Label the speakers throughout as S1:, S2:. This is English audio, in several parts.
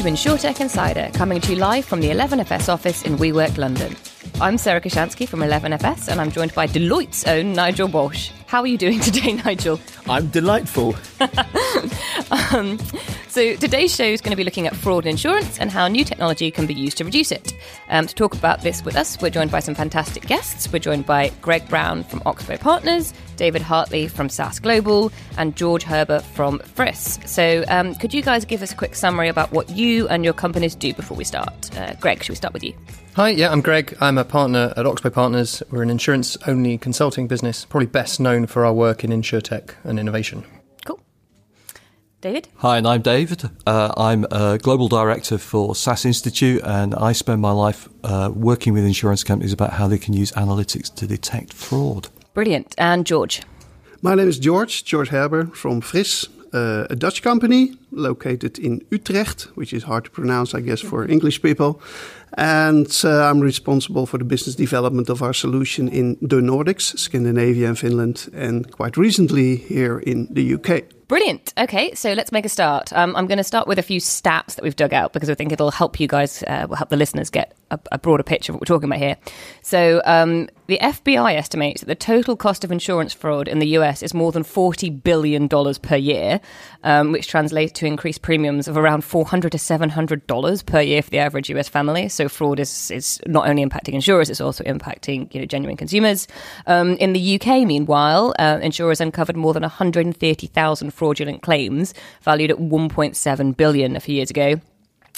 S1: To InsurTech Insider, coming to you live from the 11FS office in WeWork London. I'm Sarah Kocianski from 11FS, and I'm joined by Deloitte's own Nigel Walsh. How are you doing today, Nigel?
S2: I'm delightful.
S1: um, so today's show is going to be looking at fraud in insurance and how new technology can be used to reduce it. Um, to talk about this with us, we're joined by some fantastic guests. We're joined by Greg Brown from Oxbow Partners, David Hartley from SAS Global, and George Herbert from Friss. So um, could you guys give us a quick summary about what you and your companies do before we start? Uh, Greg, should we start with you?
S3: Hi, yeah, I'm Greg. I'm a partner at Oxbow Partners. We're an insurance only consulting business, probably best known for our work in insurtech and innovation. Cool.
S1: David?
S4: Hi, and I'm David. Uh, I'm a global director for SAS Institute, and I spend my life uh, working with insurance companies about how they can use analytics to detect fraud.
S1: Brilliant. And George?
S5: My name is George, George Herbert from Friss, uh, a Dutch company located in Utrecht, which is hard to pronounce, I guess, for English people. And uh, I'm responsible for the business development of our solution in the Nordics, Scandinavia and Finland, and quite recently here in the UK.
S1: Brilliant. Okay, so let's make a start. Um, I'm going to start with a few stats that we've dug out because I think it'll help you guys, uh, will help the listeners get a, a, broader picture of what we're talking about here. So, um, the FBI estimates that the total cost of insurance fraud in the US is more than $40 billion per year, um, which translates to increased premiums of around 400 to $700 per year for the average US family. So, fraud is, is not only impacting insurers, it's also impacting you know, genuine consumers. Um, in the UK, meanwhile, uh, insurers uncovered more than 130,000 fraudulent claims valued at 1.7 billion a few years ago.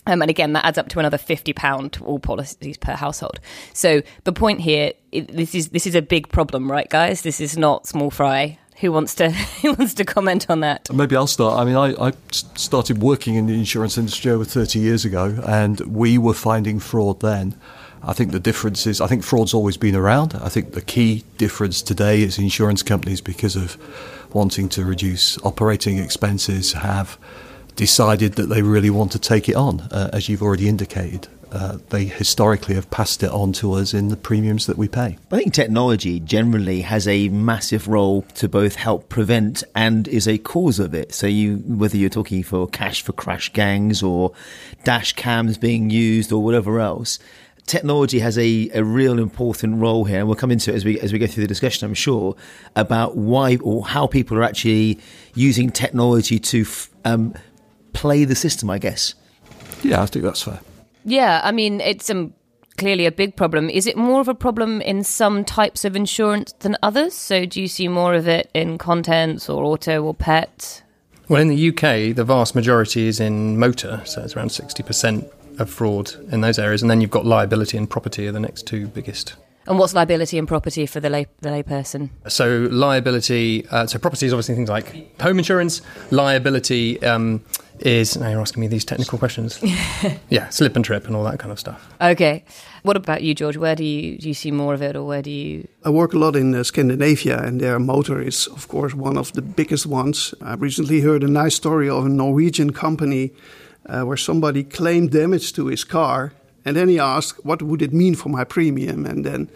S1: Um, and again, that adds up to another fifty pound to all policies per household. So the point here, it, this is this is a big problem, right, guys? This is not small fry. Who wants to Who wants to comment on that?
S4: Maybe I'll start. I mean, I, I started working in the insurance industry over thirty years ago, and we were finding fraud then. I think the difference is I think fraud's always been around. I think the key difference today is insurance companies because of wanting to reduce operating expenses have decided that they really want to take it on, uh, as you've already indicated. Uh, they historically have passed it on to us in the premiums that we pay.
S2: I think technology generally has a massive role to both help prevent and is a cause of it. So you, whether you're talking for cash for crash gangs or dash cams being used or whatever else, technology has a, a real important role here, and we'll come into it as we as we go through the discussion. I'm sure about why or how people are actually using technology to um, play the system. I guess.
S4: Yeah, I think that's fair.
S1: Yeah, I mean it's um, clearly a big problem. Is it more of a problem in some types of insurance than others? So do you see more of it in contents or auto or pet?
S3: Well, in the UK, the vast majority is in motor, so it's around 60% of fraud in those areas, and then you've got liability and property are the next two biggest.
S1: And what's liability and property for the lay the layperson?
S3: So liability, uh, so property is obviously things like home insurance. Liability um, is now you're asking me these technical questions. yeah, slip and trip and all that kind of stuff.
S1: Okay. What about you, George? Where do you do you see more of it, or where do you?
S5: I work a lot in uh, Scandinavia, and their motor is, of course, one of the biggest ones. I recently heard a nice story of a Norwegian company uh, where somebody claimed damage to his car, and then he asked, "What would it mean for my premium?" And then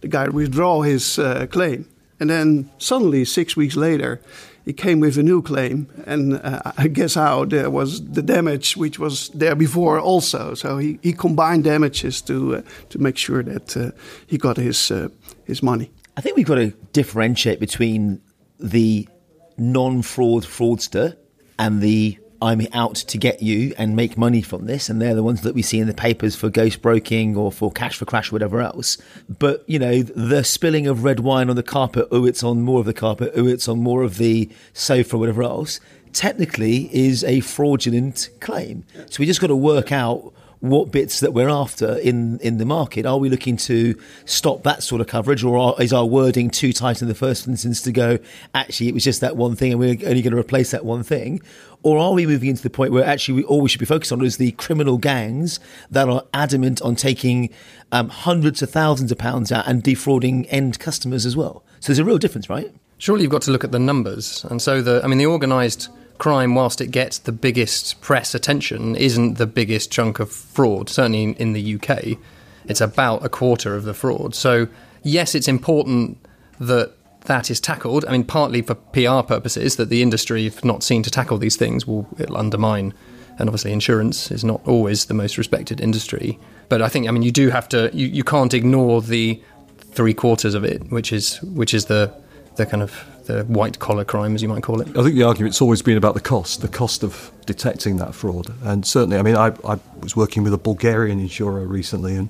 S5: the guy withdraw his uh, claim, and then suddenly six weeks later, he came with a new claim, and uh, I guess how there was the damage which was there before also. So he, he combined damages to uh, to make sure that uh, he got his uh, his money.
S2: I think we've got to differentiate between the non-fraud fraudster and the I'm out to get you and make money from this. And they're the ones that we see in the papers for ghost broking or for cash for crash, or whatever else. But, you know, the spilling of red wine on the carpet, oh, it's on more of the carpet, oh, it's on more of the sofa, whatever else, technically is a fraudulent claim. So we just got to work out what bits that we're after in, in the market. Are we looking to stop that sort of coverage, or are, is our wording too tight in the first instance to go, actually, it was just that one thing and we're only going to replace that one thing? Or are we moving into the point where actually we, all we should be focused on is the criminal gangs that are adamant on taking um, hundreds of thousands of pounds out and defrauding end customers as well? So there's a real difference, right?
S3: Surely you've got to look at the numbers. And so, the I mean, the organised crime, whilst it gets the biggest press attention, isn't the biggest chunk of fraud, certainly in, in the UK. It's about a quarter of the fraud. So, yes, it's important that that is tackled. I mean, partly for PR purposes, that the industry, if not seen to tackle these things, will it'll undermine. And obviously, insurance is not always the most respected industry. But I think, I mean, you do have to. You, you can't ignore the three quarters of it, which is which is the the kind of the white collar crime, as you might call it.
S4: I think the argument's always been about the cost, the cost of detecting that fraud. And certainly, I mean, I, I was working with a Bulgarian insurer recently, and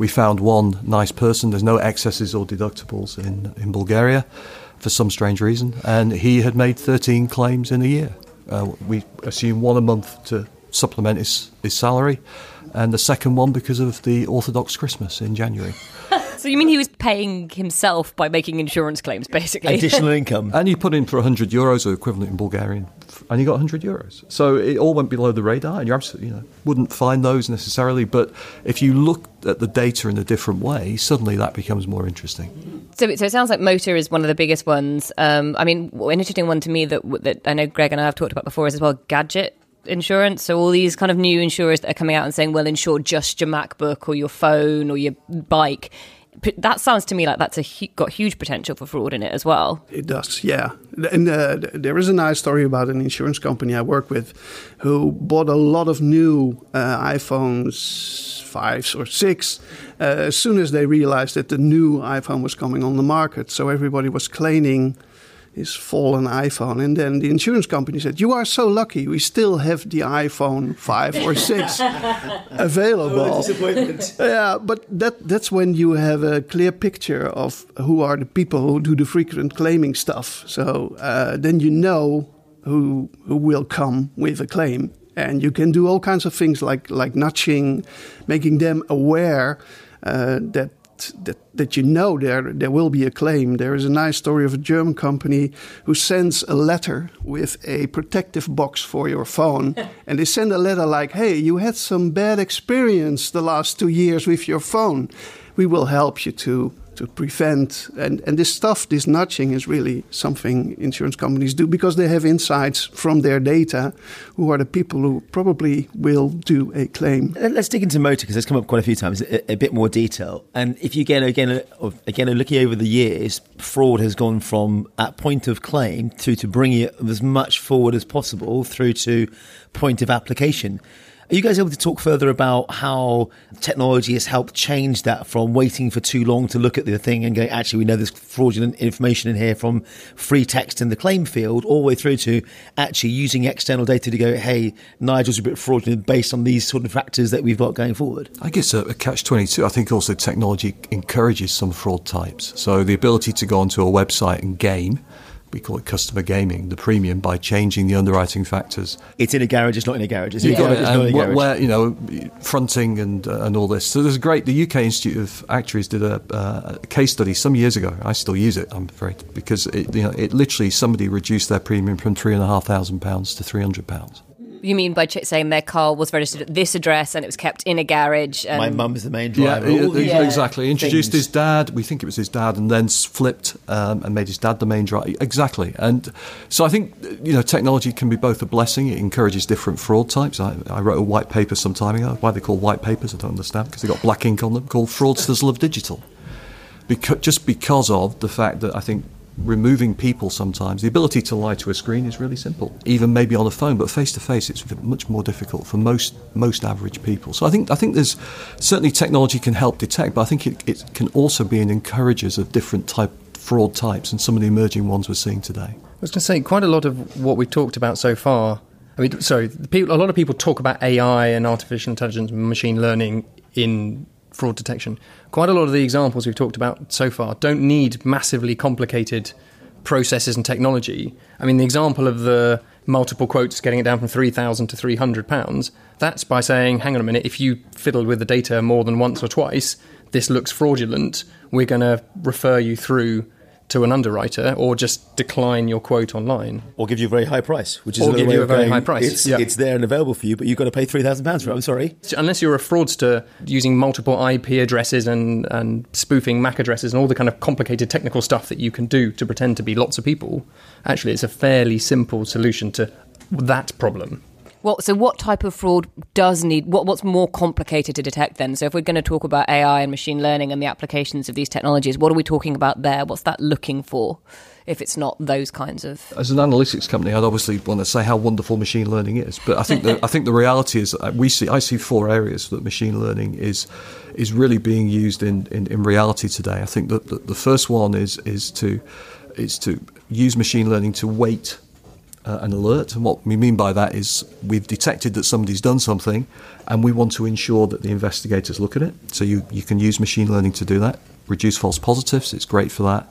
S4: we found one nice person. There's no excesses or deductibles in, in Bulgaria for some strange reason, and he had made 13 claims in a year. Uh, we assume one a month to supplement his, his salary, and the second one because of the Orthodox Christmas in January.
S1: So you mean he was paying himself by making insurance claims, basically?
S2: Additional income.
S4: And you put in for 100 euros or equivalent in Bulgarian, and you got 100 euros. So it all went below the radar, and you absolutely you know, wouldn't find those necessarily. But if you look at the data in a different way, suddenly that becomes more interesting.
S1: So, so it sounds like motor is one of the biggest ones. Um, I mean, an interesting one to me that that I know Greg and I have talked about before is as well gadget insurance. So all these kind of new insurers that are coming out and saying, "Well, insure just your MacBook or your phone or your bike." That sounds to me like that's a got huge potential for fraud in it as well.
S5: It does, yeah. And uh, there is a nice story about an insurance company I work with, who bought a lot of new uh, iPhones fives or six uh, as soon as they realized that the new iPhone was coming on the market. So everybody was claiming his fallen iPhone. And then the insurance company said, You are so lucky. We still have the iPhone 5 or 6 available.
S2: Oh, disappointment.
S5: yeah, but that, that's when you have a clear picture of who are the people who do the frequent claiming stuff. So uh, then you know who, who will come with a claim. And you can do all kinds of things like, like nudging, making them aware uh, that that that you know there there will be a claim. There is a nice story of a German company who sends a letter with a protective box for your phone, and they send a letter like, "Hey, you had some bad experience the last two years with your phone. We will help you to to prevent and, and this stuff, this nudging is really something insurance companies do because they have insights from their data who are the people who probably will do a claim.
S2: Let's dig into motor because it's come up quite a few times, a, a, bit more detail. And if you again, again, uh, again, looking over the years, fraud has gone from at point of claim to to bringing it as much forward as possible through to point of application. Are you guys able to talk further about how technology has helped change that from waiting for too long to look at the thing and go, actually, we know there's fraudulent information in here from free text in the claim field, all the way through to actually using external data to go, hey, Nigel's a bit fraudulent based on these sort of factors that we've got going forward?
S4: I guess a, a catch 22. I think also technology encourages some fraud types. So the ability to go onto a website and game we call it customer gaming, the premium by changing the underwriting factors.
S2: It's in a garage, it's not in a garage. It's,
S4: yeah.
S2: Got it's
S4: not in a garage. Where, you know, fronting and uh, and all this. So there's a great. The UK Institute of Actuaries did a, uh, a, case study some years ago. I still use it. I'm afraid because it, you know, it literally somebody reduced their premium from three and a half thousand pounds to three hundred pounds.
S1: You mean by saying their car was registered at this address and it was kept in a garage?
S2: My mum's the main driver.
S4: Yeah, yeah. exactly. Introduced things. his dad. We think it was his dad, and then flipped um, and made his dad the main driver. Exactly. And so I think you know technology can be both a blessing. It encourages different fraud types. I, I wrote a white paper some time ago. Why they call white papers, I don't understand because they got black ink on them. Called "Fraudsters Love Digital." Because, just because of the fact that I think removing people sometimes. The ability to lie to a screen is really simple, even maybe on a phone, but face to face, it's much more difficult for most most average people. So I think I think there's certainly technology can help detect, but I think it, it can also be an encourager of different type fraud types and some of the emerging ones we're seeing today.
S3: I was going to say quite a lot of what we've talked about so far. I mean, sorry, people, a lot of people talk about AI and artificial intelligence and machine learning in fraud detection. Quite a lot of the examples we've talked about so far don't need massively complicated processes and technology. I mean, the example of the multiple quotes, getting it down from 3,000 to 300 pounds. That's by saying, hang on a minute, if you fiddled with the data more than once or twice, this looks fraudulent. We're going to refer you through to an underwriter or just decline your quote online.
S2: Or give you a very high price, which is
S3: Or give you a very
S2: going,
S3: high price,
S2: It's,
S3: yeah.
S2: it's there and available for you, but you've got to pay £3,000 for it. I'm sorry.
S3: So unless you're a fraudster using multiple IP addresses and, and spoofing MAC addresses and all the kind of complicated technical stuff that you can do to pretend to be lots of people, actually, it's a fairly simple solution to that problem.
S1: Well, so what type of fraud does need what what's more complicated to detect then? So if we're going to talk about AI and machine learning and the applications of these technologies, what are we talking about there? What's that looking for? If it's not those kinds of
S4: As an analytics company, I'd obviously want to say how wonderful machine learning is, but I think the, I think the reality is we see I see four areas that machine learning is is really being used in, in, in reality today. I think that the, the first one is is to is to use machine learning to weight uh, an alert. And what we mean by that is we've detected that somebody's done something and we want to ensure that the investigators look at it. So you, you can use machine learning to do that. Reduce false positives, it's great for that.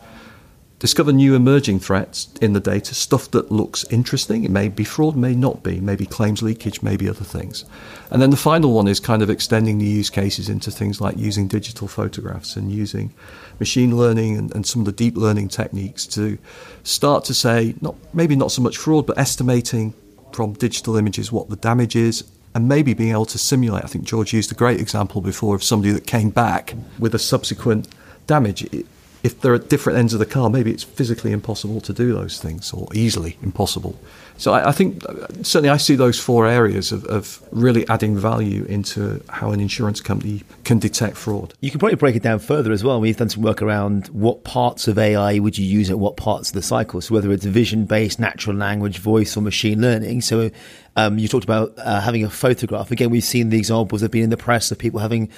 S4: Discover new emerging threats in the data, stuff that looks interesting. It may be fraud, may not be, maybe claims leakage, maybe other things. And then the final one is kind of extending the use cases into things like using digital photographs and using machine learning and, and some of the deep learning techniques to start to say, not maybe not so much fraud, but estimating from digital images what the damage is and maybe being able to simulate. I think George used a great example before of somebody that came back with a subsequent damage. It- if they're at different ends of the car, maybe it's physically impossible to do those things, or easily impossible. So I, I think uh, certainly I see those four areas of, of really adding value into how an insurance company can detect fraud.
S2: You can probably break it down further as well. We've done some work around what parts of AI would you use at what parts of the cycle. So whether it's vision based, natural language, voice, or machine learning. So um, you talked about uh, having a photograph. Again, we've seen the examples that have been in the press of people having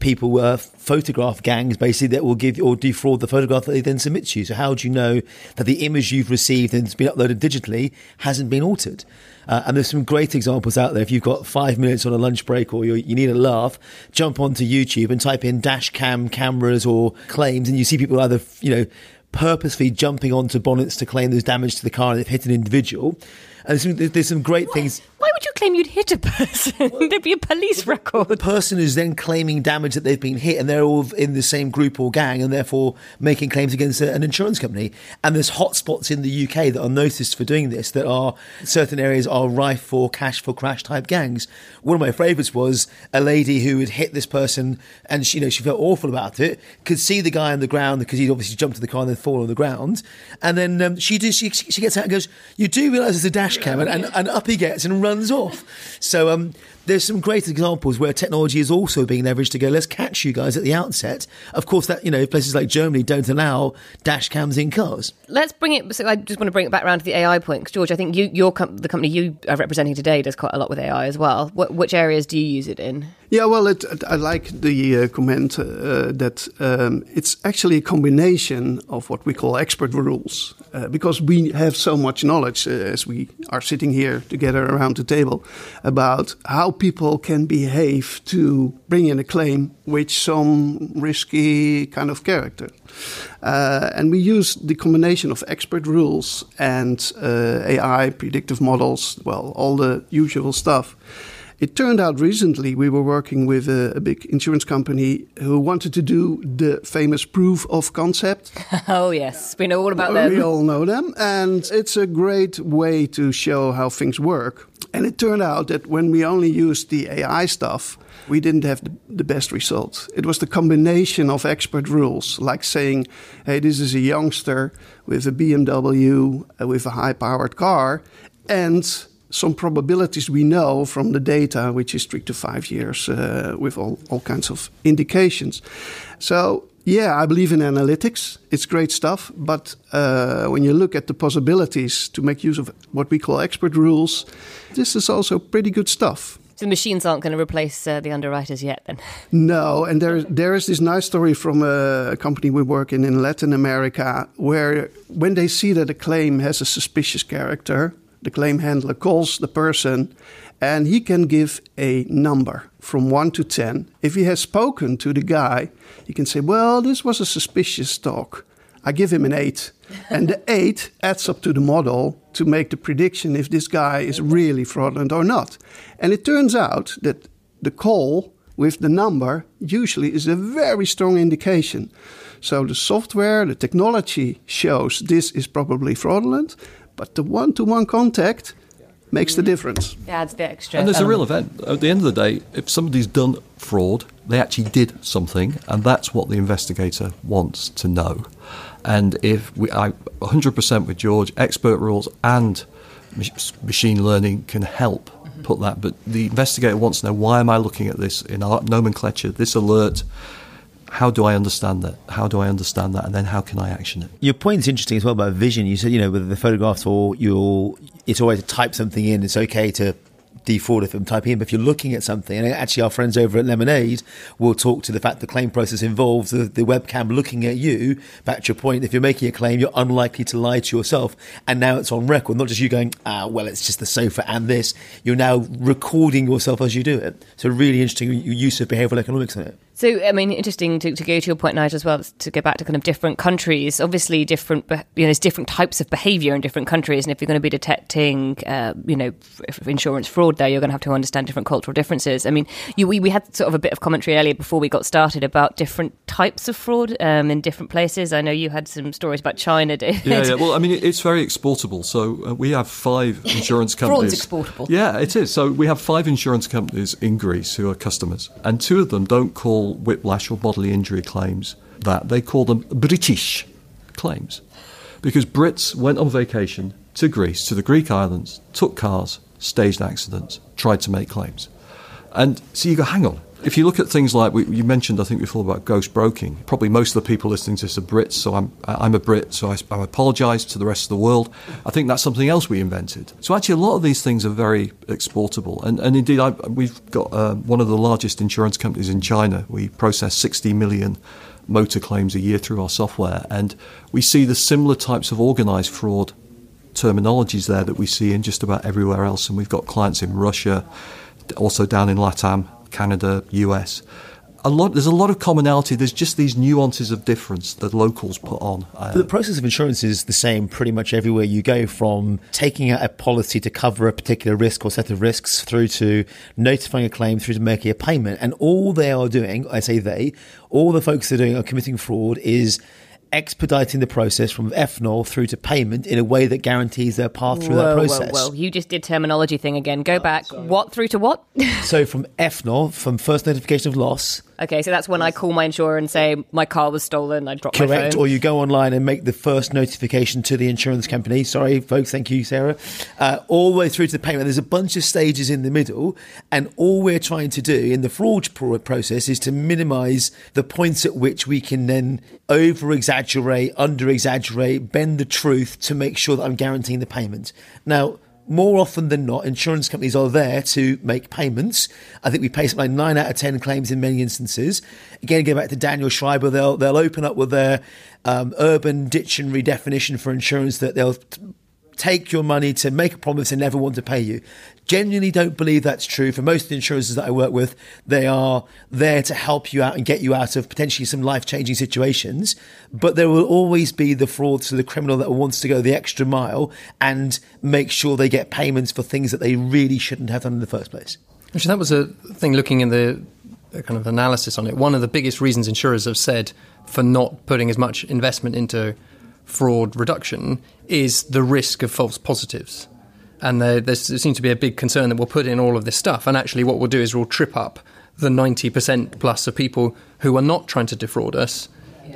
S2: people uh, photograph gangs basically that will give or defraud the photograph that they then submit to you. So how do you know that the image you've received and it's been uploaded digitally hasn't been altered? Uh, and there's some great examples out there. If you've got five minutes on a lunch break or you you need a laugh, jump onto YouTube and type in dash cam cameras or claims, and you see people either you know purposely jumping onto bonnets to claim there's damage to the car and they've hit an individual. And there's some, there's some great things.
S1: Why would you claim you'd hit a person? There'd be a police record.
S2: The person is then claiming damage that they've been hit, and they're all in the same group or gang, and therefore making claims against an insurance company. And there's hotspots in the UK that are noticed for doing this. That are certain areas are rife for cash for crash type gangs. One of my favourites was a lady who had hit this person, and she, you know, she felt awful about it. Could see the guy on the ground because he'd obviously jumped to the car and then fallen on the ground. And then um, she does. She, she gets out and goes, "You do realise there's a dash cam?" And, and, and up he gets and runs off. So um, there's some great examples where technology is also being leveraged to go, let's catch you guys at the outset. Of course, that you know places like Germany don't allow dash cams in cars.
S1: Let's bring it. So I just want to bring it back around to the AI point, 'cause George. I think you, your com- the company you are representing today does quite a lot with AI as well. Which areas do you use it in?
S5: Yeah, well, it, I like the uh, comment uh, that um, it's actually a combination of what we call expert rules, uh, because we have so much knowledge uh, as we are sitting here together around the table about how people can behave to bring in a claim with some risky kind of character. Uh, and we use the combination of expert rules and uh, AI, predictive models, well, all the usual stuff. It turned out recently we were working with a, a big insurance company who wanted to do the famous proof of concept.
S1: Oh yes, we know all about
S5: that.
S1: We
S5: all know them, and it's a great way to show how things work. And it turned out that when we only used the AI stuff, we didn't have the, the best results. It was the combination of expert rules, like saying, hey, this is a youngster with a BMW, uh, with a high powered car, and some probabilities we know from the data, which is three to five years, uh, with all, all kinds of indications. So, yeah, I believe in analytics. It's great stuff. But uh, when you look at the possibilities to make use of what we call expert rules, this is also pretty good stuff.
S1: So the machines aren't going to replace uh, the underwriters yet, then.
S5: No, and there there is this nice story from a company we work in in Latin America where when they see that a claim has a suspicious character, the claim handler calls the person and he can give a number from 1 to 10. If he has spoken to the guy, he can say, "Well, this was a suspicious talk. I give him an 8." and the 8 adds up to the model to make the prediction if this guy is really fraudulent or not. And it turns out that the call with the number usually is a very strong indication. So the software, the technology shows this is probably fraudulent, but the one to one contact makes the mm. difference.
S1: It adds the extra.
S4: And there's a um,
S1: real
S4: event. At the end of the day, if somebody's done fraud, they actually did something, and that's what the investigator wants to know. And if we, I 100% with George, expert rules and machine learning can help mm-hmm. put that. But the investigator wants to know why am I looking at this in our nomenclature, this alert. How do I understand that? How do I understand that? And then how can I action it?
S2: Your point is interesting as well about vision. You said, you know, with the photographs or you'll, it's always type something in. It's okay to defraud if I'm typing in. But if you're looking at something, and actually our friends over at Lemonade will talk to the fact the claim process involves the, the webcam looking at you. Back to your point, if you're making a claim, you're unlikely to lie to yourself. And now it's on record, not just you going, ah, well, it's just the sofa and this. You're now recording yourself as you do it. So really interesting use of behavioral economics in it.
S1: So, I mean, interesting to, to go to your point, Nigel, as well, to go back to kind of different countries. Obviously, different, you know, there's different types of behaviour in different countries. And if you're going to be detecting, uh, you know, insurance fraud there, you're going to have to understand different cultural differences. I mean, you, we, we had sort of a bit of commentary earlier before we got started about different types of fraud um, in different places. I know you had some stories about China, David.
S4: Yeah, yeah. Well, I mean, it's very exportable. So uh, we have five insurance companies.
S1: Fraud's exportable.
S4: Yeah, it is. So we have five insurance companies in Greece who are customers, and two of them don't call whiplash or bodily injury claims that. They call them British claims. Because Brits went on vacation to Greece, to the Greek islands, took cars, staged accidents, tried to make claims. And so you go, hang on. If you look at things like we, you mentioned, I think before about ghost broking. Probably most of the people listening to this are Brits, so I'm I'm a Brit, so I, I apologise to the rest of the world. I think that's something else we invented. So actually, a lot of these things are very exportable, and and indeed, I, we've got uh, one of the largest insurance companies in China. We process 60 million motor claims a year through our software, and we see the similar types of organised fraud terminologies there that we see in just about everywhere else. And we've got clients in Russia, also down in LATAM, Canada, US. A lot, there's a lot of commonality. There's just these nuances of difference that locals put on. Uh,
S2: The process of insurance is the same pretty much everywhere you go, from taking out a policy to cover a particular risk or set of risks through to notifying a claim through to making a payment. And all they are doing, I say they, all the folks that are doing are committing fraud is expediting the process from FNOL through to payment in a way that guarantees their path through that process.
S1: whoa, whoa. You just did terminology thing again. Go back. What through to what?
S2: So from FNOL, from first notification of loss,
S1: okay, so that's when I call my insurer and say my car was stolen. I dropped my
S2: Correct. Or you go online and make the first notification to the insurance company. Sorry, folks. Thank you, Sarah. Uh, all the way through to the payment. There's a bunch of stages in the middle. And all we're trying to do in the fraud process is to minimize the points at which we can then over exaggerate, under exaggerate, bend the truth to make sure that I'm guaranteeing the payment. Now, more often than not, insurance companies are there to make payments. I think we pay something like nine out of ten claims in many instances. Again, go back to Daniel Schreiber, they'll they'll open up with their um, urban dictionary definition for insurance that they'll take your money to make a promise and never want to pay you. Genuinely don't believe that's true. For most of the insurances that I work with, they are there to help you out and get you out of potentially some life changing situations. But there will always be the fraud to the criminal that wants to go the extra mile and make sure they get payments for things that they really shouldn't have done in the first place.
S3: Actually, that was a thing looking in the uh, kind of analysis on it. One of the biggest reasons insurers have said for not putting as much investment into fraud reduction is the risk of false positives. And there, there seems to be a big concern that we'll put in all of this stuff, and actually, what we'll do is we'll trip up the 90% plus of people who are not trying to defraud us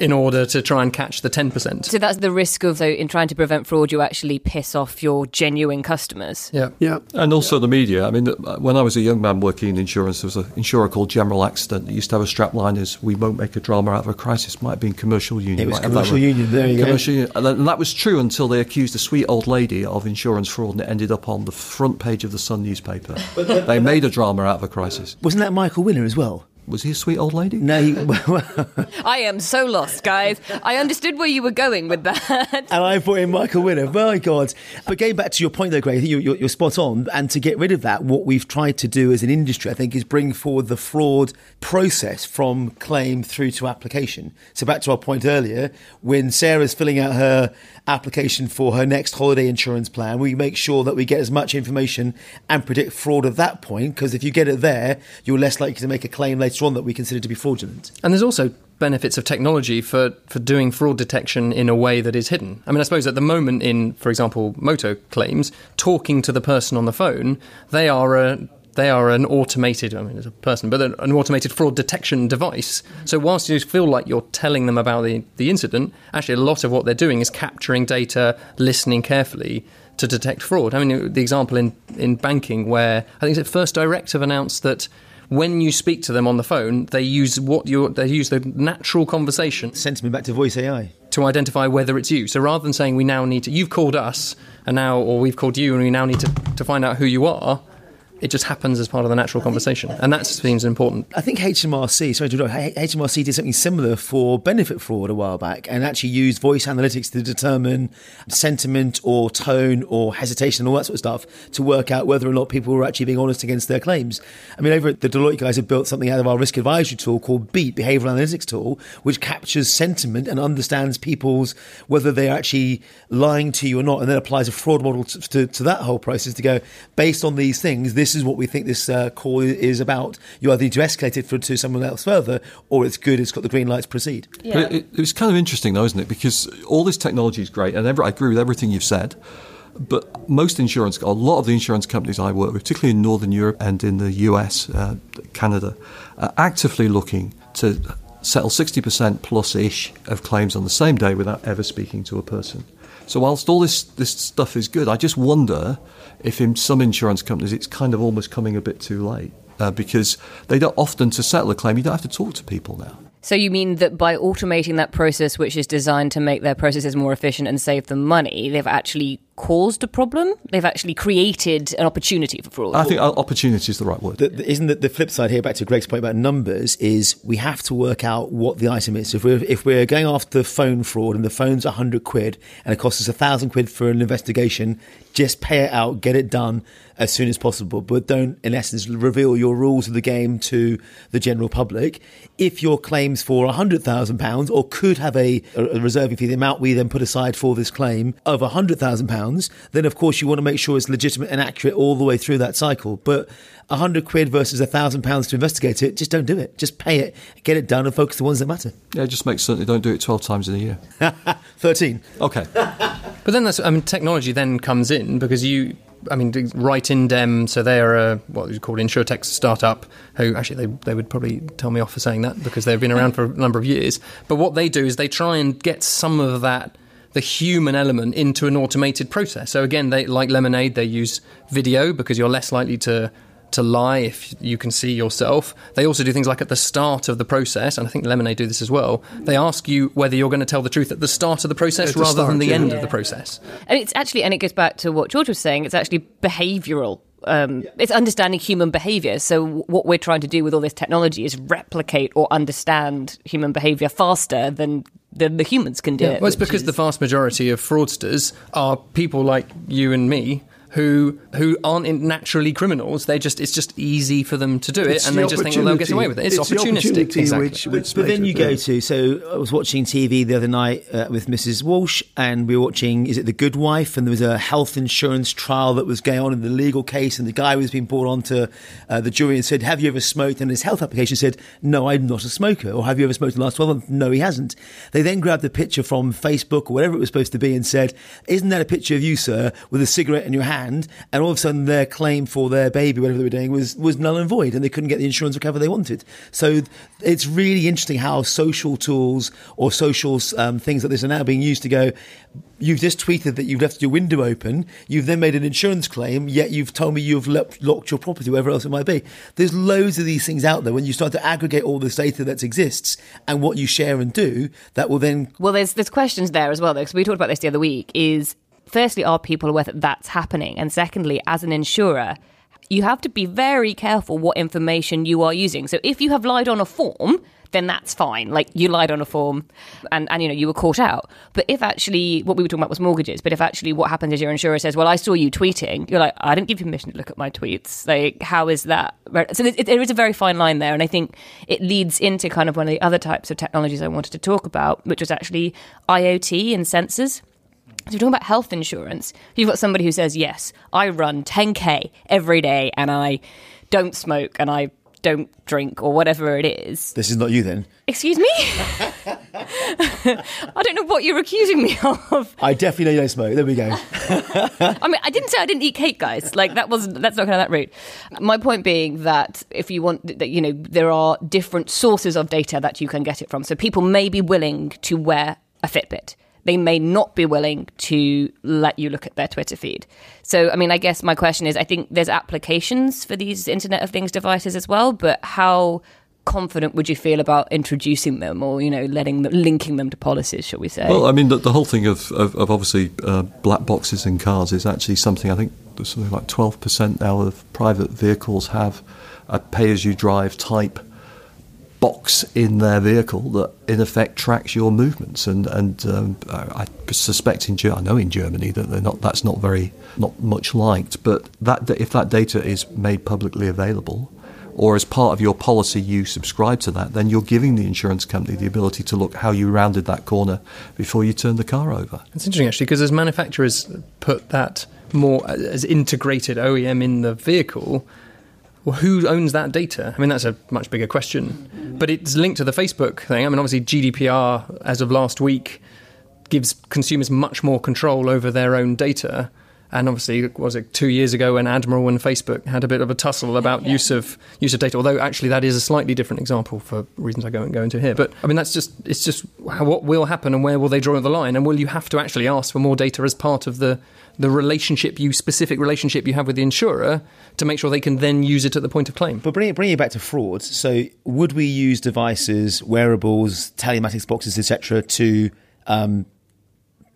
S3: in order to try and catch the 10%.
S1: So that's the risk of, though, in trying to prevent fraud, you actually piss off your genuine customers.
S3: Yeah.
S5: Yeah.
S4: And also the media. I mean, uh, when I was a young man working in insurance, there was an insurer called General Accident that used to have a strap line as "We won't make a drama out of a crisis." Might have been Commercial Union.
S2: It was
S4: might that
S2: Commercial. Union, there you go.
S4: Commercial Union. And that was true until they accused a sweet old lady of insurance fraud, and it ended up on the front page of the Sun newspaper. they made a drama out of a crisis.
S2: Wasn't that Michael Winner as well?
S4: Was he a sweet old lady?
S2: No, he,
S1: I am so lost, guys. I understood where you were going with that.
S2: and I brought in Michael Winner. My God! But going back to your point, though, Greg, I think you're, you're, you're spot on. And to get rid of that, what we've tried to do as an industry, I think, is bring forward the fraud process from claim through to application. So back to our point earlier, when Sarah's filling out her application for her next holiday insurance plan, we make sure that we get as much information and predict fraud at that point. Because if you get it there, you're less likely to make a claim later on that we consider to be fraudulent.
S3: And there's also benefits of technology for, for doing fraud detection in a way that is hidden. I mean, I suppose at the moment, in, for example, moto claims, talking to the person on the phone, they are a they are an automated, I mean, as a person, but an automated fraud detection device. So, whilst you feel like you're telling them about the, the incident, actually, a lot of what they're doing is capturing data, listening carefully to detect fraud. I mean, the example in, in banking where I think it's First Direct have announced that when you speak to them on the phone, they use what you they use the natural conversation
S2: Sends me back to voice AI
S3: to identify whether it's you. So rather than saying we now need to, you've called us and now, or we've called you and we now need to, to find out who you are it just happens as part of the natural conversation, and that seems important.
S2: I think HMRC, sorry to interrupt, HMRC did something similar for benefit fraud a while back, and actually used voice analytics to determine sentiment or tone or hesitation and all that sort of stuff to work out whether or not people were actually being honest against their claims. I mean, over at the Deloitte guys have built something out of our risk advisory tool called Beat Behavioral Analytics Tool, which captures sentiment and understands people's whether they're actually lying to you or not, and then applies a fraud model to, to, to that whole process to go based on these things. This this is what we think this uh, call is about. You either need to escalate it for, to someone else further, or it's good, it's got the green lights proceed.
S4: Yeah. It, it, it, was kind of interesting, though, isn't it? Because all this technology is great, and every, I agree with everything you've said. But most insurance, a lot of the insurance companies I work with, particularly in Northern Europe and in the US, uh, Canada, are actively looking to settle 60% plus ish of claims on the same day without ever speaking to a person. So, whilst all this, this stuff is good, I just wonder if in some insurance companies it's kind of almost coming a bit too late uh, because they don't often to settle a claim you don't have to talk to people now.
S1: So you mean that by automating that process, which is designed to make their processes more efficient and save them money, they've actually caused a problem? They've actually created an opportunity for fraud.
S4: I think opportunity is the right word.
S2: The, the, isn't the, the flip side here? Back to Greg's point about numbers is we have to work out what the item is. If we're if we're going after phone fraud and the phone's hundred quid and it costs us a thousand quid for an investigation, just pay it out, get it done as soon as possible, but don't, in essence, reveal your rules of the game to the general public. If your claim's for £100,000 or could have a, a reserving fee, the amount we then put aside for this claim of £100,000, then of course you want to make sure it's legitimate and accurate all the way through that cycle. But a 100 quid versus a £1,000 to investigate it, just don't do it. Just pay it, get it done, and focus the ones that matter.
S4: Yeah, just make certain you don't do it 12 times in a year.
S2: 13.
S4: Okay.
S3: but then that's, I mean, technology then comes in because you, I mean, RightIndem, so they are a what is called insurtech startup. Who actually they they would probably tell me off for saying that because they've been around for a number of years. But what they do is they try and get some of that the human element into an automated process. So again, they like Lemonade, they use video because you're less likely to to lie if you can see yourself. They also do things like at the start of the process, and I think Lemonade do this as well. They ask you whether you're going to tell the truth at the start of the process rather start, than the yeah. end yeah. of the process.
S1: And it's actually, and it goes back to what George was saying. It's actually behavioural um, it's understanding human behavior. So what we're trying to do with all this technology is replicate or understand human behavior faster than than the humans can do yeah.
S3: it. Well, it's because is... the vast majority of fraudsters are people like you and me who who aren't naturally criminals. They just it's just easy for them to do it,
S5: it's
S3: and
S5: the
S3: they just think well, they'll get away with it. It's,
S5: it's
S3: opportunistic,
S5: exactly. Which, which
S2: but then you go to. So I was watching TV the other night uh, with Mrs. Walsh, and we were watching. Is it The Good Wife? And there was a health insurance trial that was going on in the legal case, and the guy was being brought onto uh, the jury and said, "Have you ever smoked?" And his health application said, "No, I'm not a smoker." Or "Have you ever smoked in the last twelve months?" No, he hasn't. They then grabbed the picture from Facebook or whatever it was supposed to be and said, "Isn't that a picture of you, sir, with a cigarette in your hand?" And all of a sudden their claim for their baby, whatever they were doing, was, was null and void and they couldn't get the insurance recovery they wanted. So it's really interesting how social tools or social um, things like this are now being used to go, you've just tweeted that you've left your window open, you've then made an insurance claim, yet you've told me you've locked your property, wherever else it might be. There's loads of these things out there. When you start to aggregate all this data that exists and what you share and do, that will then.
S1: Well, there's there's questions there as well, though, because we talked about this the other week. Is firstly, are people aware that that's happening? And secondly, as an insurer, you have to be very careful what information you are using. So if you have lied on a form, then that's fine. Like you lied on a form and, and you know, you were caught out. But if actually what we were talking about was mortgages, but if actually what happens is your insurer says, well, I saw you tweeting, you're like, I didn't give you permission to look at my tweets. Like, how is that? So there is a very fine line there. And I think it leads into kind of one of the other types of technologies I wanted to talk about, which was actually IoT and sensors. So we're talking about health insurance. You've got somebody who says, yes, I run 10K every day and I don't smoke and I don't drink or whatever it is.
S2: This is not you then.
S1: Excuse me? I don't know what you're accusing me of.
S2: I definitely know you don't smoke. There we go.
S1: I mean, I didn't say I didn't eat cake, guys. Like that was that's not kind of that route. My point being that if you want that, you know, there are different sources of data that you can get it from. So people may be willing to wear a Fitbit they may not be willing to let you look at their Twitter feed. So, I mean, I guess my question is I think there's applications for these Internet of Things devices as well, but how confident would you feel about introducing them or you know letting them linking them to policies shall we say
S4: well i mean the, the whole thing of, of, of obviously uh, black boxes in cars is actually something i think something like 12% now of private vehicles have a pay as you drive type box in their vehicle that in effect tracks your movements. And and um, I suspect in I know in Germany that they're not that's not very not much liked. But that if that data is made publicly available or as part of your policy you subscribe to that then you're giving the insurance company the ability to look how you rounded that corner before you turned the car over.
S3: It's interesting actually because as manufacturers put that more as integrated OEM in the vehicle well, who owns that data? I mean, that's a much bigger question. But it's linked to the Facebook thing. I mean, obviously, GDPR, as of last week, gives consumers much more control over their own data. And obviously, was it two years ago when Admiral and Facebook had a bit of a tussle about yeah. use of use of data? Although actually, that is a slightly different example for reasons I won't go into here. But I mean, that's just it's just how, what will happen and where will they draw the line? And will you have to actually ask for more data as part of the the relationship you specific relationship you have with the insurer to make sure they can then use it at the point of claim.
S2: But bring it, bring it back to fraud. So, would we use devices, wearables, telematics boxes, etc., to um,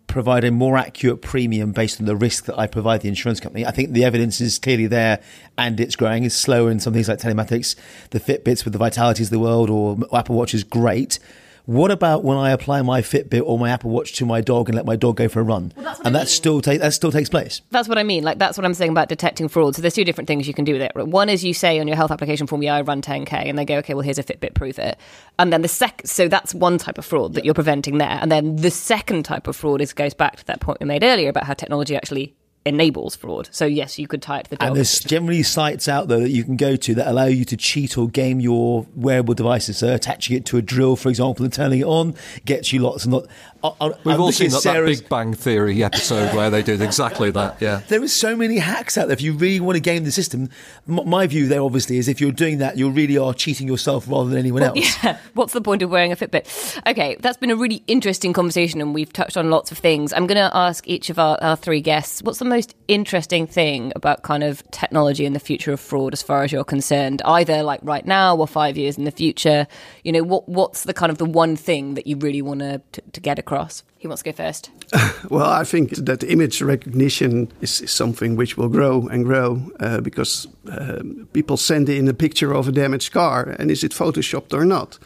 S2: provide a more accurate premium based on the risk that I provide the insurance company? I think the evidence is clearly there, and it's growing. It's slower in some things like telematics. The Fitbits with the Vitalities of the world, or Apple Watch is great what about when I apply my Fitbit or my Apple Watch to my dog and let my dog go for a run? Well, and that still ta- that still takes place.
S1: That's what I mean. Like that's what I'm saying about detecting fraud. So there's two different things you can do with it. One is you say on your health application form, "Yeah, I run 10k," and they go, "Okay, well here's a Fitbit, prove it." And then the sec, so that's one type of fraud that you're preventing there. And then the second type of fraud is goes back to that point we made earlier about how technology actually enables fraud. So yes, you could tie it to the.
S2: And there's generally sites out there that you can go to that allow you to cheat or game your wearable devices. So attaching it to a drill, for example, and turning it on gets you lots and lots.
S4: We've I'm all seen that, that, Big Bang Theory episode where they did exactly that. Yeah,
S2: there are so many hacks out there. If you really want to game the system, my view there obviously is if you're doing that, you really are cheating yourself rather than anyone
S1: well,
S2: else.
S1: Yeah. What's the point of wearing a Fitbit? Okay, that's been a really interesting conversation, and we've touched on lots of things. I'm going to ask each of our, our three guests what's the most interesting thing about kind of technology and the future of fraud, as far as you're concerned, either like right now or five years in the future. You know, what what's the kind of the one thing that you really want to to get across? Who wants to go first?
S5: well, I think that image recognition is, is something which will grow and grow uh, because uh, people send in a picture of a damaged car and is it photoshopped or not?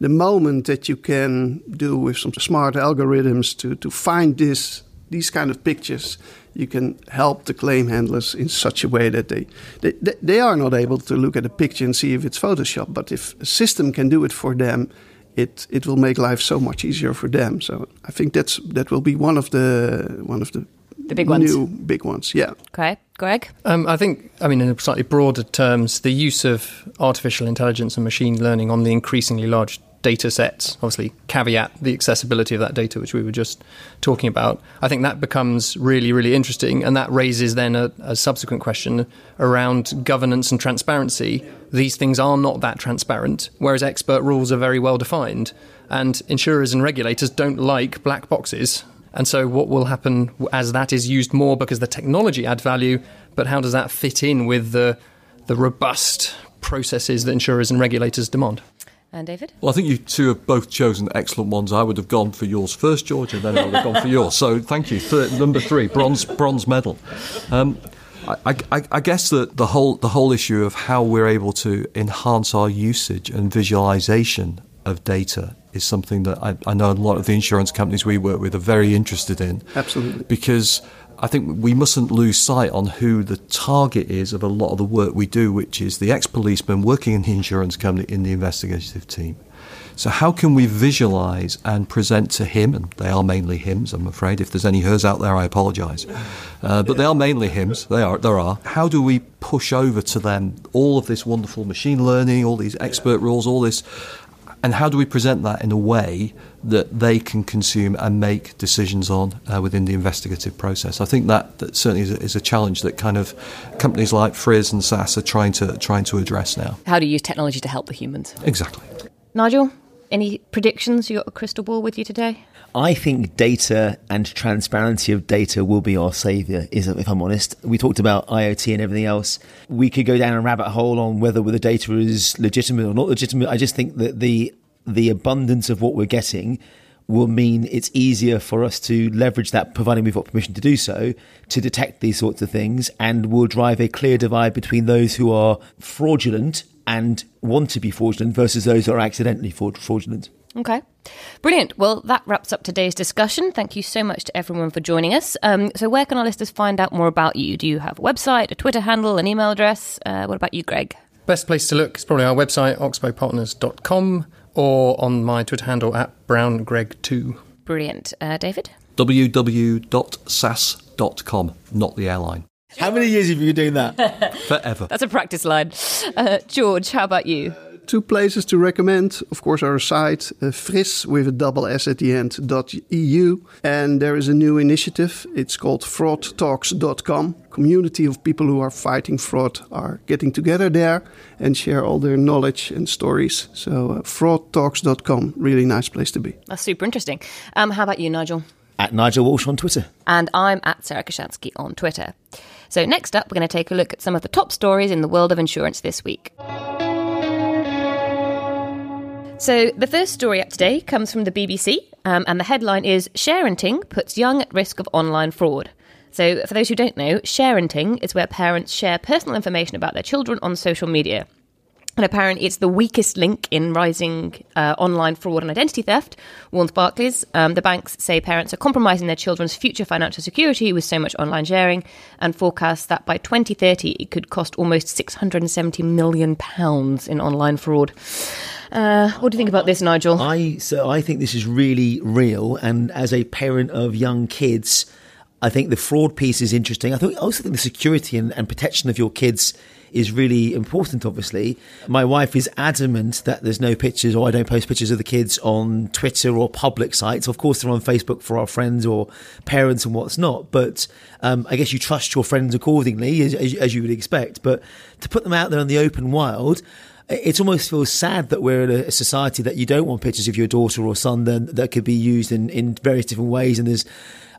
S5: The moment that you can do with some smart algorithms to, to find this these kind of pictures, you can help the claim handlers in such a way that they, they, they are not able to look at a picture and see if it's Photoshop. But if a system can do it for them, it it will make life so much easier for them. So I think that's that will be one of the one of the
S1: the big
S5: ones.
S1: new
S5: big ones. Yeah.
S1: Okay, Greg.
S3: Um, I think I mean in slightly broader terms, the use of artificial intelligence and machine learning on the increasingly large data sets, obviously caveat the accessibility of that data, which we were just talking about. I think that becomes really, really interesting. And that raises then a, a subsequent question around governance and transparency. These things are not that transparent, whereas expert rules are very well defined. And insurers and regulators don't like black boxes. And so, what will happen as that is used more because the technology adds value, but how does that fit in with the, the robust processes that insurers and regulators demand?
S1: And David?
S4: Well, I think you two have both chosen excellent ones. I would have gone for yours first, George, and then I would have gone for yours. So thank you. Third, number three, bronze bronze medal. Um, I, I, I, guess that the whole the whole issue of how we're able to enhance our usage and visualization of data is something that I, I know a lot of the insurance companies we work with are very interested in.
S5: Absolutely,
S4: because I think we mustn't lose sight on who the target is of a lot of the work we do, which is the ex policeman working in the insurance company in the investigative team. So, how can we visualize and present to him, and they are mainly hymns, I'm afraid. If there's any hers out there, I apologize. Uh, but they are mainly hymns, they are, there are. How do we push over to them all of this wonderful machine learning, all these expert rules, all this? And how do we present that in a way that they can consume and make decisions on uh, within the investigative process? I think that, that certainly is a, is a, challenge that kind of companies like Friss and SAS are trying to trying to address now.
S1: How do you use technology to help the humans?
S4: Exactly.
S1: Nigel, any predictions? You got a crystal ball with you today?
S2: I think data and transparency of data will be our savior. Is if I'm honest, we talked about IoT and everything else. We could go down a rabbit hole on whether the data is legitimate or not legitimate. I just think that the the abundance of what we're getting will mean it's easier for us to leverage that, providing we've got permission to do so, to detect these sorts of things, and will drive a clear divide between those who are fraudulent and want to be fraudulent versus those who are accidentally fraudulent.
S1: Okay. Brilliant. Well, that wraps up today's discussion. Thank you so much to everyone for joining us. Um, so, where can our listeners find out more about you? Do you have a website, a Twitter handle, an email address? Uh, what about you, Greg?
S3: Best place to look is probably our website, oxbowpartners.com, or on my Twitter handle at browngreg2.
S1: Brilliant. Uh, David?
S4: www.sas.com, not the airline.
S2: How many years have you been doing that?
S4: Forever.
S1: That's a practice line. Uh, George, how about you?
S5: Two places to recommend. Of course, our site, uh, Friss with a double S at the end, .eu. And there is a new initiative. It's called fraudtalks.com. Community of people who are fighting fraud are getting together there and share all their knowledge and stories. So uh, fraudtalks.com, really nice place to be.
S1: That's super interesting. Um, how about you, Nigel?
S2: At Nigel Walsh on Twitter.
S1: And I'm at Sarah Kocianski on Twitter. So next up, we're going to take a look at some of the top stories in the world of insurance this week. So, the first story up today comes from the BBC, um, and the headline is Sharenting puts young at risk of online fraud. So, for those who don't know, sharenting is where parents share personal information about their children on social media. And apparently, it's the weakest link in rising uh, online fraud and identity theft, warns Barclays. Um, the banks say parents are compromising their children's future financial security with so much online sharing and forecast that by 2030 it could cost almost £670 million in online fraud. Uh, what do you think about this, Nigel?
S2: I so I think this is really real, and as a parent of young kids, I think the fraud piece is interesting. I think I also think the security and, and protection of your kids is really important, obviously. My wife is adamant that there's no pictures or I don't post pictures of the kids on Twitter or public sites. Of course, they're on Facebook for our friends or parents and what's not. But um, I guess you trust your friends accordingly, as, as, you would expect. But to put them out there in the open wild, it almost feels sad that we're in a society that you don't want pictures of your daughter or son then that could be used in, in various different ways. And there's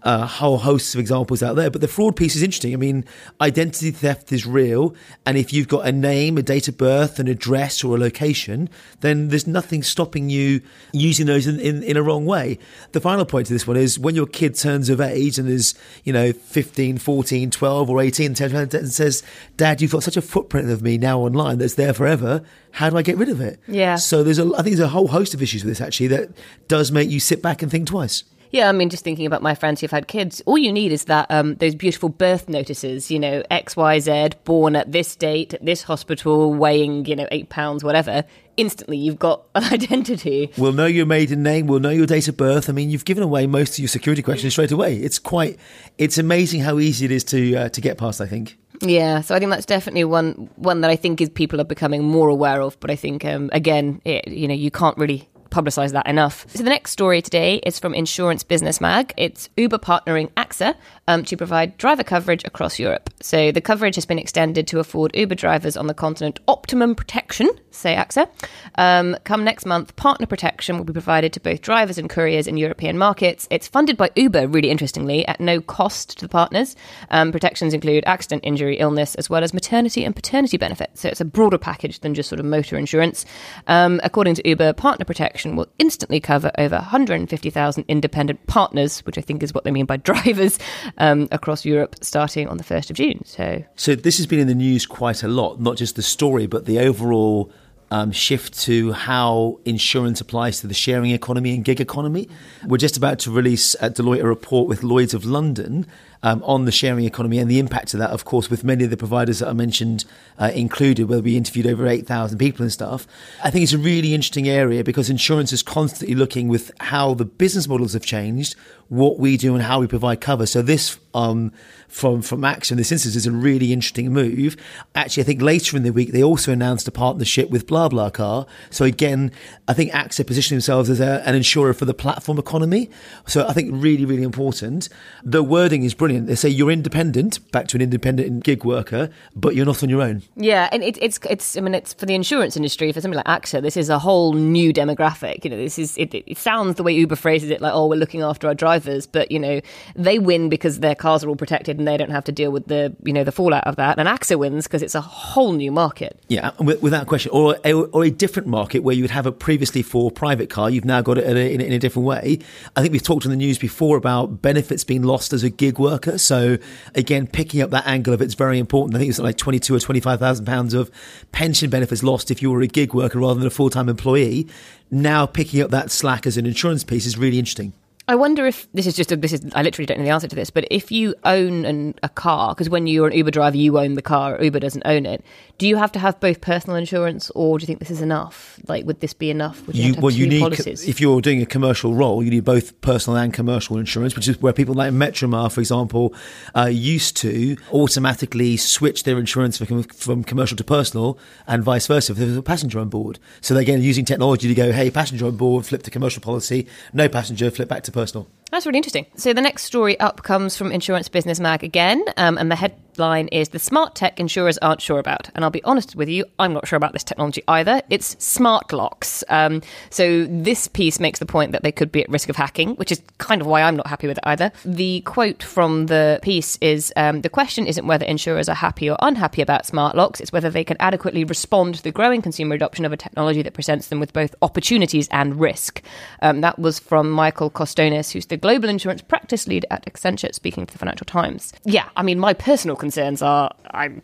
S2: a whole host of examples out there. But the fraud piece is interesting. I mean, identity theft is real. And if you've got a name, a date of birth, an address, or a location, then there's nothing stopping you using those in, in, in a wrong way. The final point to this one is when your kid turns of age and is, you know, 15, 14, 12, or 18, and says, Dad, you've got such a footprint of me now online that's there forever. How do I get rid of it?
S1: Yeah.
S2: So there's a, I think there's a whole host of issues with this actually that does make you sit back and think twice.
S1: Yeah, I mean, just thinking about my friends who've had kids, all you need is that um, those beautiful birth notices. You know, X Y Z, born at this date, at this hospital, weighing you know eight pounds, whatever. Instantly, you've got an identity.
S2: We'll know your maiden name. We'll know your date of birth. I mean, you've given away most of your security questions straight away. It's quite. It's amazing how easy it is to uh, to get past. I think.
S1: Yeah, so I think that's definitely one one that I think is people are becoming more aware of. But I think um, again, it, you know, you can't really publicise that enough. So the next story today is from Insurance Business Mag. It's Uber partnering AXA um, to provide driver coverage across Europe. So the coverage has been extended to afford Uber drivers on the continent optimum protection, say AXA. Um, come next month, partner protection will be provided to both drivers and couriers in European markets. It's funded by Uber, really interestingly, at no cost to the partners. Um, protections include accident, injury, illness, as well as maternity and paternity benefits. So it's a broader package than just sort of motor insurance. Um, according to Uber, partner protection will instantly cover over 150,000 independent partners, which I think is what they mean by drivers, um, across Europe starting on the 1st of June. So,
S2: So this has been in the news quite a lot, not just the story, but the overall um, shift to how insurance applies to the sharing economy and gig economy. We're just about to release at Deloitte a report with Lloyd's of London um, on the sharing economy and the impact of that, of course, with many of the providers that I mentioned uh, included, where we interviewed over 8,000 people and stuff. I think it's a really interesting area because insurance is constantly looking with how the business models have changed, what we do and how we provide cover. So this um, from from AXA in this instance is a really interesting move. Actually, I think later in the week they also announced a partnership with BlaBlaCar. So again, I think AXA positioned themselves as a, an insurer for the platform economy. So I think really really important. The wording is brilliant. They say you're independent, back to an independent gig worker, but you're not on your own.
S1: Yeah, and it, it's it's I mean it's for the insurance industry for something like AXA. This is a whole new demographic. You know, this is it, it sounds the way Uber phrases it like, oh, we're looking after our drivers, but you know they win because their cars are all protected and they don't have to deal with the you know the fallout of that. And AXA wins because it's a whole new market.
S2: Yeah, uh, without question. Or a, or a different market where you would have a previously for private car, you've now got it in a, in a, in a different way. I think we've talked in the news before about benefits being lost as a gig worker. So again, picking up that angle of it's very important. I think it's like twenty two or twenty five thousand pounds of pension benefits lost if you were a gig worker rather than a full time employee. Now picking up that slack as an insurance piece is really interesting.
S1: I wonder if this is just a, this is I literally don't know the answer to this, but if you own an, a car, because when you're an Uber driver, you own the car, Uber doesn't own it. Do you have to have both personal insurance, or do you think this is enough? Like, would this be enough? Would you, have to have
S2: well, you need
S1: policies?
S2: if you're doing a commercial role, you need both personal and commercial insurance, which is where people like Metromile, for example, uh, used to automatically switch their insurance from, from commercial to personal, and vice versa if there's a passenger on board. So they're again using technology to go, hey, passenger on board, flip to commercial policy, no passenger, flip back to personal.
S1: That's really interesting. So the next story up comes from Insurance Business Mag again, um, and the headline is "The smart tech insurers aren't sure about." And I'll be honest with you, I'm not sure about this technology either. It's smart locks. Um, so this piece makes the point that they could be at risk of hacking, which is kind of why I'm not happy with it either. The quote from the piece is: um, "The question isn't whether insurers are happy or unhappy about smart locks; it's whether they can adequately respond to the growing consumer adoption of a technology that presents them with both opportunities and risk." Um, that was from Michael Costonis, who's the global insurance practice lead at Accenture, speaking to the Financial Times. Yeah, I mean, my personal concerns are I'm.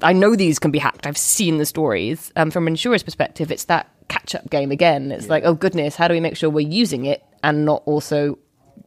S1: I know these can be hacked. I've seen the stories. Um, from an insurer's perspective, it's that catch up game again. It's like, oh goodness, how do we make sure we're using it and not also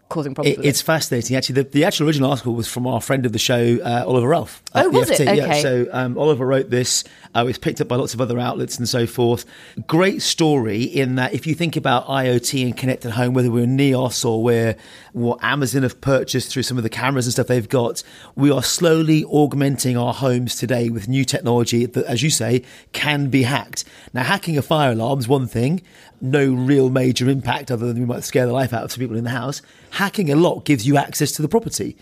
S1: causing problems?
S2: It, it's fascinating. Actually, the, the actual original article was from our friend of the show, uh, Oliver Ralph.
S1: Oh, was
S2: the
S1: it?
S2: FT. Yeah.
S1: Okay.
S2: So um, Oliver wrote this. Uh, it was picked up by lots of other outlets and so forth. Great story in that if you think about IoT and connected home, whether we're Neos or we're what Amazon have purchased through some of the cameras and stuff they've got, we are slowly augmenting our homes today with new technology that, as you say, can be hacked. Now, hacking a fire alarm is one thing. No real major impact other than we might scare the life out of some people in the house. Hacking a lock gives you access to the property.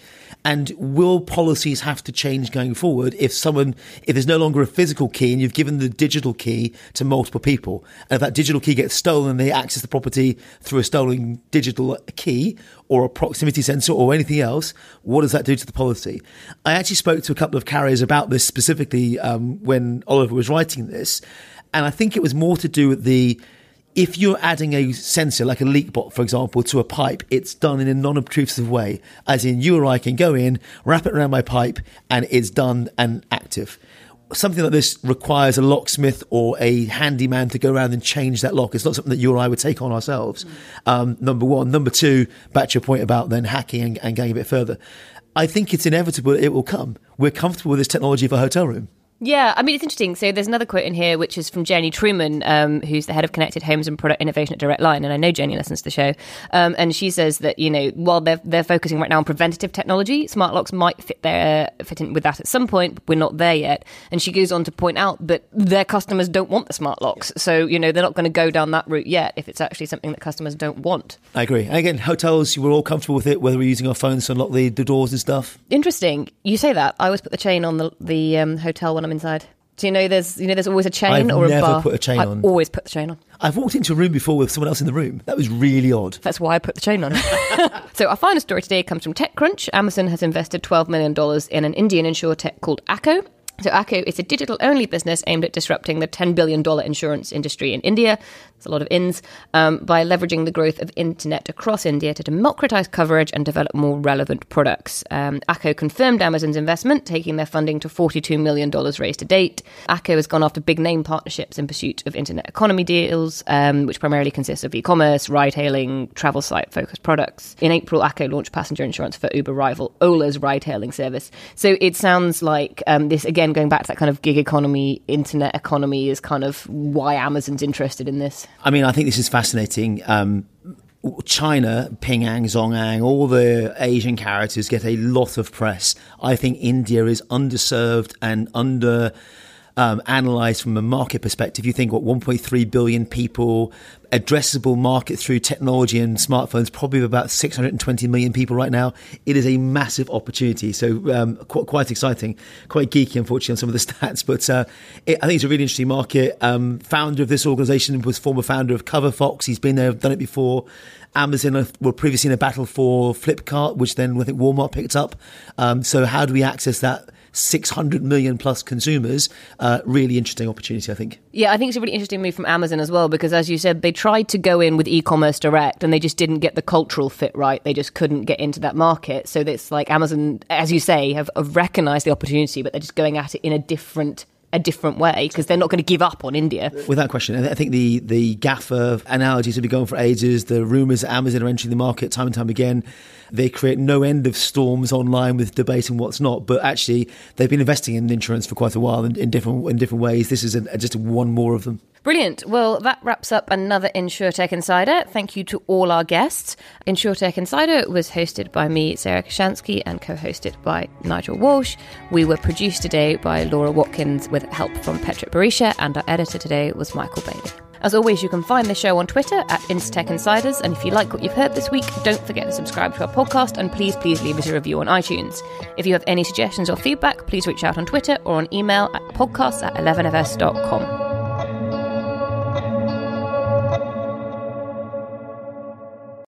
S2: And will policies have to change going forward if someone, if there's no longer a physical key and you've given the digital key to multiple people, and if that digital key gets stolen and they access the property through a stolen digital key or a proximity sensor or anything else, what does that do to the policy? I actually spoke to a couple of carriers about this specifically um, when Oliver was writing this, and I think it was more to do with the if you're adding a sensor like a LeakBot, for example, to a pipe, it's done in a non-obtrusive way, as in you or I can go in, wrap it around my pipe, and it's done and active. Something like this requires a locksmith or a handyman to go around and change that lock. It's not something that you or I would take on ourselves. Um, number one. Number two, back to your point about then hacking and, and going a bit further. I think it's inevitable it will come. We're comfortable with this technology for a hotel room.
S1: Yeah, I mean, it's interesting. So there's another quote in here, which is from Jenny Truman, um, who's the head of Connected Homes and Product Innovation at Direct Line. And I know Jenny listens to the show. Um, and she says that, you know, while they're, they're focusing right now on preventative technology, smart locks might fit, there, fit in with that at some point, but we're not there yet. And she goes on to point out that their customers don't want the smart locks. So, you know, they're not going to go down that route yet if it's actually something that customers don't want.
S2: I agree. And again, hotels, we're all comfortable with it, whether we're using our phones to unlock the, the doors and stuff.
S1: Interesting. You say that. I always put the chain on the, the um, hotel when I'm inside. Do you know there's you know there's always a chain
S2: I've
S1: or a
S2: never
S1: bar?
S2: put a chain
S1: I
S2: on.
S1: always put the chain on.
S2: I've walked into a room before with someone else in the room. That was really odd.
S1: That's why I put the chain on. so our final story today comes from TechCrunch. Amazon has invested $12 million in an Indian insure tech called Acko. So Acko is a digital only business aimed at disrupting the $10 billion insurance industry in India. There's a lot of ins um, by leveraging the growth of internet across India to democratize coverage and develop more relevant products. Um, Acko confirmed Amazon's investment, taking their funding to $42 million raised to date. Acko has gone after big name partnerships in pursuit of internet economy deals, um, which primarily consists of e-commerce, ride-hailing, travel site-focused products. In April, Acko launched passenger insurance for Uber rival Ola's ride-hailing service. So it sounds like um, this again going back to that kind of gig economy, internet economy is kind of why Amazon's interested in this.
S2: I mean, I think this is fascinating. Um, China, Penang, ZhongAn, all the Asian characters get a lot of press. I think India is underserved and under um, analyzed from a market perspective. You think what 1.3 billion people, addressable market through technology and smartphones, probably about 620 million people right now. It is a massive opportunity. So um, quite, quite, exciting, quite geeky, unfortunately, on some of the stats. But uh, it, I think it's a really interesting market. Um, founder of this organization was former founder of CoverFox. He's been there, done it before. Amazon were previously in a battle for Flipkart, which then I think Walmart picked up. Um, so how do we access that? 600 million plus consumers. Uh, really interesting opportunity, I think.
S1: Yeah, I think it's a really interesting move from Amazon as well because, as you said, they tried to go in with e commerce direct and they just didn't get the cultural fit right. They just couldn't get into that market. So it's like Amazon, as you say, have, have recognized the opportunity, but they're just going at it in a different a different way because they're not going to give up on India.
S2: Without question. I think the, the GAFA analogies have been going for ages. The rumours that Amazon are entering the market time and time again. They create no end of storms online with debate and what's not. But actually, they've been investing in insurance for quite a while in, in different in different ways. This is a, just one more of them.
S1: Brilliant. Well, that wraps up another Insurtech Insider. Thank you to all our guests. Insurtech Insider was hosted by me, Sarah Kocianski, and co hosted by Nigel Walsh. We were produced today by Laura Watkins with help from Petra Barisha, and our editor today was Michael Bailey. As always, you can find the show on Twitter at Insurtech Insiders. And if you like what you've heard this week, don't forget to subscribe to our podcast and please, please leave us a review on iTunes. If you have any suggestions or feedback, please reach out on Twitter or on email at podcasts at 11fs.com.